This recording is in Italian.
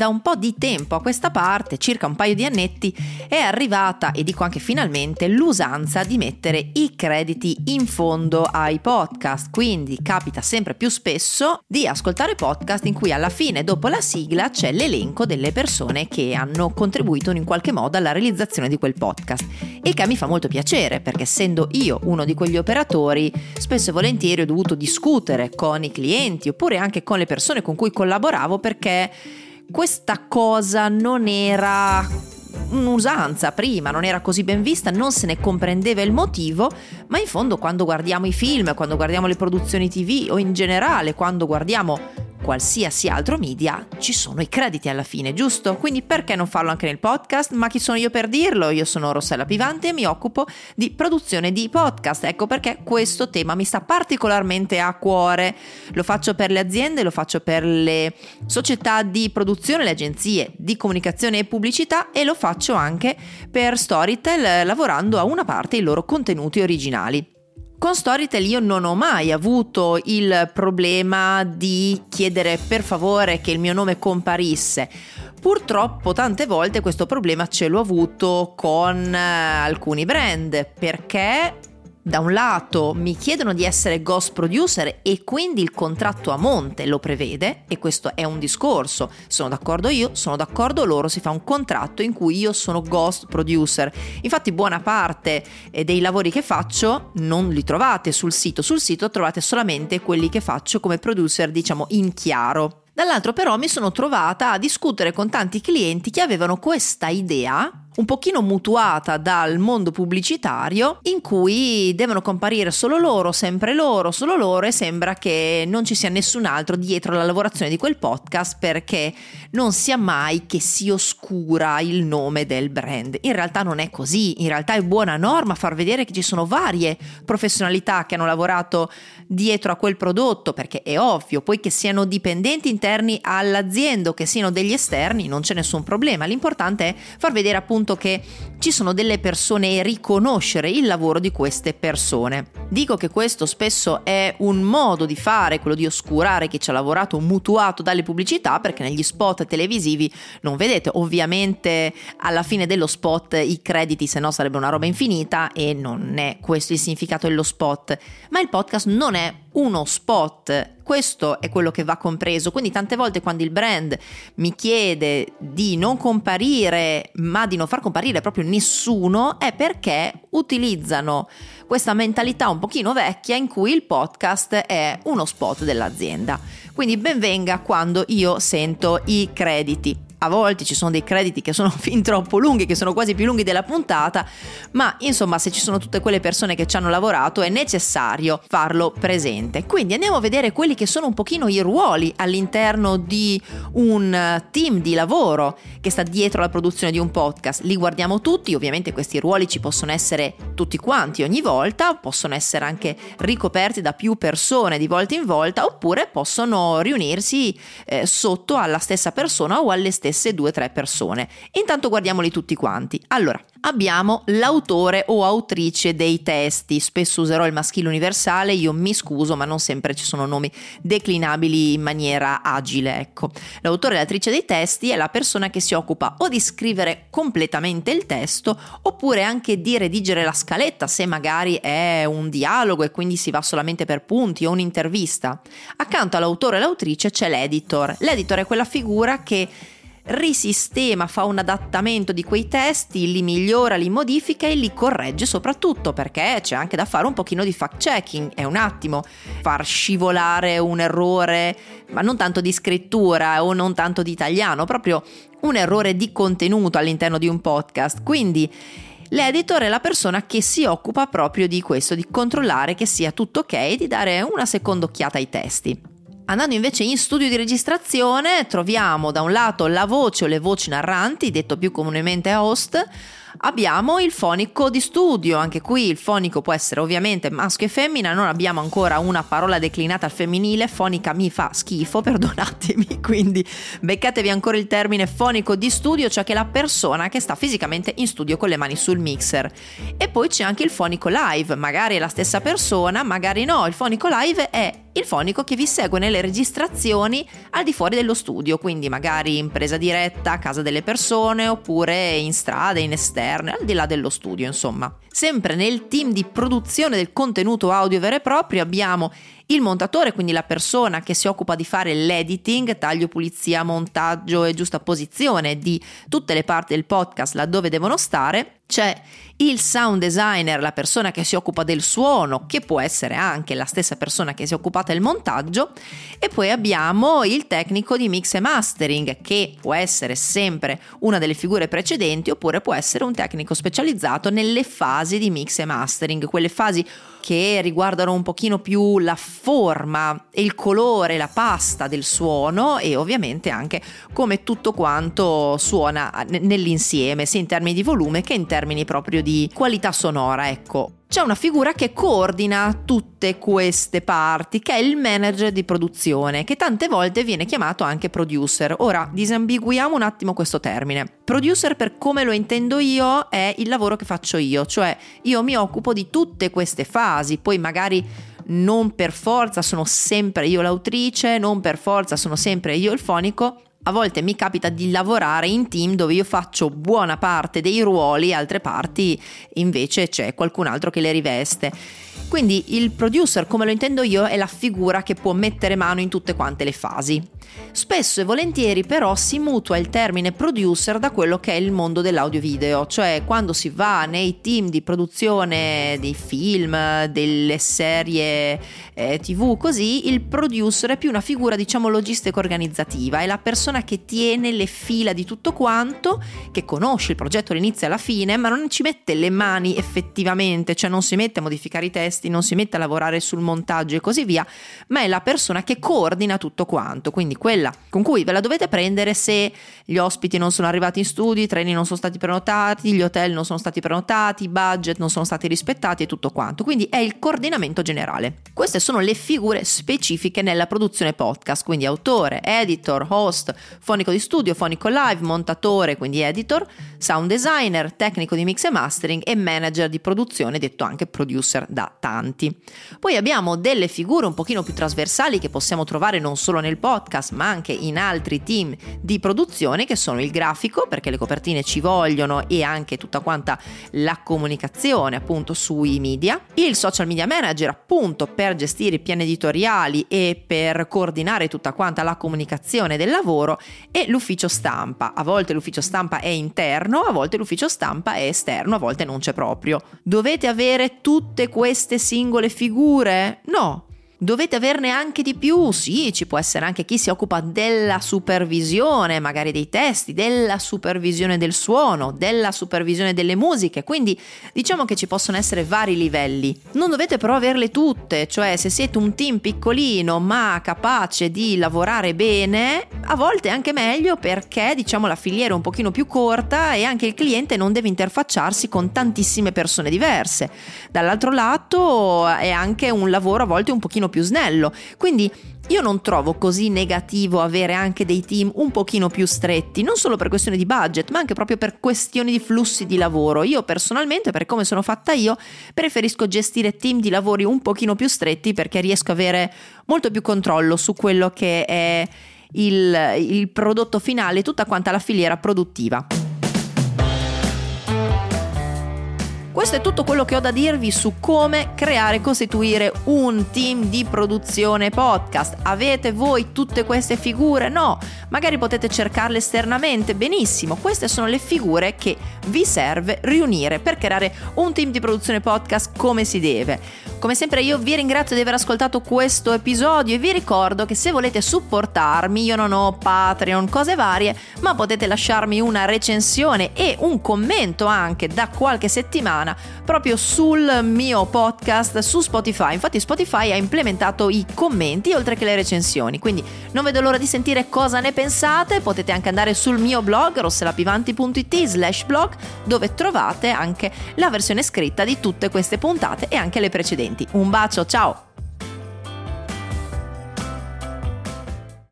da un po' di tempo a questa parte, circa un paio di annetti, è arrivata, e dico anche finalmente, l'usanza di mettere i crediti in fondo ai podcast. Quindi capita sempre più spesso di ascoltare podcast in cui alla fine, dopo la sigla, c'è l'elenco delle persone che hanno contribuito in qualche modo alla realizzazione di quel podcast. Il che mi fa molto piacere perché essendo io uno di quegli operatori, spesso e volentieri ho dovuto discutere con i clienti oppure anche con le persone con cui collaboravo perché questa cosa non era un'usanza prima, non era così ben vista, non se ne comprendeva il motivo, ma in fondo quando guardiamo i film, quando guardiamo le produzioni TV o in generale quando guardiamo qualsiasi altro media ci sono i crediti alla fine, giusto? Quindi perché non farlo anche nel podcast? Ma chi sono io per dirlo? Io sono Rossella Pivante e mi occupo di produzione di podcast. Ecco perché questo tema mi sta particolarmente a cuore. Lo faccio per le aziende, lo faccio per le società di produzione, le agenzie di comunicazione e pubblicità e lo faccio anche per Storytel lavorando a una parte i loro contenuti originali. Con Storytel io non ho mai avuto il problema di chiedere per favore che il mio nome comparisse. Purtroppo tante volte questo problema ce l'ho avuto con eh, alcuni brand perché da un lato mi chiedono di essere ghost producer e quindi il contratto a monte lo prevede e questo è un discorso, sono d'accordo io, sono d'accordo loro, si fa un contratto in cui io sono ghost producer. Infatti buona parte eh, dei lavori che faccio non li trovate sul sito, sul sito trovate solamente quelli che faccio come producer diciamo in chiaro. Dall'altro però mi sono trovata a discutere con tanti clienti che avevano questa idea un pochino mutuata dal mondo pubblicitario in cui devono comparire solo loro, sempre loro, solo loro e sembra che non ci sia nessun altro dietro la lavorazione di quel podcast perché non sia mai che si oscura il nome del brand. In realtà non è così, in realtà è buona norma far vedere che ci sono varie professionalità che hanno lavorato dietro a quel prodotto perché è ovvio, poi che siano dipendenti interni all'azienda o che siano degli esterni non c'è nessun problema, l'importante è far vedere appunto appunto che ci sono delle persone e riconoscere il lavoro di queste persone. Dico che questo spesso è un modo di fare, quello di oscurare chi ci ha lavorato mutuato dalle pubblicità, perché negli spot televisivi non vedete ovviamente alla fine dello spot i crediti, se no sarebbe una roba infinita e non è questo il significato dello spot. Ma il podcast non è uno spot. Questo è quello che va compreso. Quindi tante volte quando il brand mi chiede di non comparire, ma di non far comparire proprio nessuno, è perché utilizzano questa mentalità un pochino vecchia in cui il podcast è uno spot dell'azienda. Quindi benvenga quando io sento i crediti a volte ci sono dei crediti che sono fin troppo lunghi, che sono quasi più lunghi della puntata, ma insomma se ci sono tutte quelle persone che ci hanno lavorato è necessario farlo presente. Quindi andiamo a vedere quelli che sono un pochino i ruoli all'interno di un team di lavoro che sta dietro la produzione di un podcast. Li guardiamo tutti, ovviamente questi ruoli ci possono essere tutti quanti ogni volta, possono essere anche ricoperti da più persone di volta in volta, oppure possono riunirsi eh, sotto alla stessa persona o alle stesse stesse due o tre persone. Intanto guardiamoli tutti quanti. Allora, abbiamo l'autore o autrice dei testi. Spesso userò il maschile universale, io mi scuso, ma non sempre ci sono nomi declinabili in maniera agile, ecco. L'autore e l'autrice dei testi è la persona che si occupa o di scrivere completamente il testo, oppure anche di redigere la scaletta, se magari è un dialogo e quindi si va solamente per punti o un'intervista. Accanto all'autore e l'autrice c'è l'editor. L'editor è quella figura che risistema, fa un adattamento di quei testi, li migliora, li modifica e li corregge soprattutto perché c'è anche da fare un pochino di fact checking, è un attimo far scivolare un errore, ma non tanto di scrittura o non tanto di italiano, proprio un errore di contenuto all'interno di un podcast. Quindi L'editor è la persona che si occupa proprio di questo, di controllare che sia tutto ok e di dare una seconda occhiata ai testi. Andando invece in studio di registrazione troviamo da un lato la voce o le voci narranti, detto più comunemente host, Abbiamo il fonico di studio, anche qui il fonico può essere ovviamente maschio e femmina, non abbiamo ancora una parola declinata al femminile, fonica mi fa schifo, perdonatemi, quindi beccatevi ancora il termine fonico di studio, cioè che la persona che sta fisicamente in studio con le mani sul mixer. E poi c'è anche il fonico live, magari è la stessa persona, magari no, il fonico live è il fonico che vi segue nelle registrazioni al di fuori dello studio, quindi magari in presa diretta a casa delle persone oppure in strada, in esterne, al di là dello studio, insomma. Sempre nel team di produzione del contenuto audio vero e proprio abbiamo il montatore, quindi la persona che si occupa di fare l'editing, taglio, pulizia, montaggio e giusta posizione di tutte le parti del podcast laddove devono stare. C'è il sound designer, la persona che si occupa del suono, che può essere anche la stessa persona che si è occupata del montaggio, e poi abbiamo il tecnico di mix e mastering, che può essere sempre una delle figure precedenti oppure può essere un tecnico specializzato nelle fasi di mix e mastering, quelle fasi che riguardano un pochino più la forma e il colore, la pasta del suono e ovviamente anche come tutto quanto suona nell'insieme, sia in termini di volume che in termini proprio di qualità sonora, ecco. C'è una figura che coordina tutte queste parti, che è il manager di produzione, che tante volte viene chiamato anche producer. Ora, disambiguiamo un attimo questo termine. Producer, per come lo intendo io, è il lavoro che faccio io, cioè io mi occupo di tutte queste fasi, poi magari non per forza sono sempre io l'autrice, non per forza sono sempre io il fonico, a volte mi capita di lavorare in team dove io faccio buona parte dei ruoli, altre parti invece c'è qualcun altro che le riveste. Quindi il producer, come lo intendo io, è la figura che può mettere mano in tutte quante le fasi. Spesso e volentieri però si mutua il termine producer da quello che è il mondo dell'audio video, cioè quando si va nei team di produzione dei film, delle serie eh, tv, così il producer è più una figura diciamo logistica organizzativa, è la persona che tiene le fila di tutto quanto, che conosce il progetto all'inizio e alla fine, ma non ci mette le mani effettivamente, cioè non si mette a modificare i testi, non si mette a lavorare sul montaggio e così via, ma è la persona che coordina tutto quanto, quindi quella con cui ve la dovete prendere se gli ospiti non sono arrivati in studio, i treni non sono stati prenotati, gli hotel non sono stati prenotati, i budget non sono stati rispettati e tutto quanto. Quindi è il coordinamento generale. Queste sono le figure specifiche nella produzione podcast, quindi autore, editor, host, fonico di studio, fonico live, montatore, quindi editor, sound designer, tecnico di mix e mastering e manager di produzione, detto anche producer da tanti. Poi abbiamo delle figure un pochino più trasversali che possiamo trovare non solo nel podcast, ma anche in altri team di produzione che sono il grafico, perché le copertine ci vogliono e anche tutta quanta la comunicazione appunto sui media, il social media manager appunto per gestire i piani editoriali e per coordinare tutta quanta la comunicazione del lavoro e l'ufficio stampa. A volte l'ufficio stampa è interno, a volte l'ufficio stampa è esterno, a volte non c'è proprio. Dovete avere tutte queste singole figure? No, Dovete averne anche di più? Sì, ci può essere anche chi si occupa della supervisione, magari dei testi, della supervisione del suono, della supervisione delle musiche, quindi diciamo che ci possono essere vari livelli. Non dovete però averle tutte, cioè se siete un team piccolino ma capace di lavorare bene, a volte è anche meglio perché diciamo la filiera è un pochino più corta e anche il cliente non deve interfacciarsi con tantissime persone diverse. Dall'altro lato è anche un lavoro a volte un pochino più snello. Quindi io non trovo così negativo avere anche dei team un pochino più stretti, non solo per questioni di budget, ma anche proprio per questioni di flussi di lavoro. Io personalmente, per come sono fatta io, preferisco gestire team di lavori un pochino più stretti perché riesco ad avere molto più controllo su quello che è il, il prodotto finale, tutta quanta la filiera produttiva. Questo è tutto quello che ho da dirvi su come creare e costituire un team di produzione podcast. Avete voi tutte queste figure? No, magari potete cercarle esternamente. Benissimo, queste sono le figure che vi serve riunire per creare un team di produzione podcast come si deve. Come sempre io vi ringrazio di aver ascoltato questo episodio e vi ricordo che se volete supportarmi io non ho Patreon, cose varie, ma potete lasciarmi una recensione e un commento anche da qualche settimana proprio sul mio podcast su Spotify. Infatti Spotify ha implementato i commenti oltre che le recensioni, quindi non vedo l'ora di sentire cosa ne pensate, potete anche andare sul mio blog rosselapivanti.it slash blog dove trovate anche la versione scritta di tutte queste puntate e anche le precedenti. Un bacio, ciao!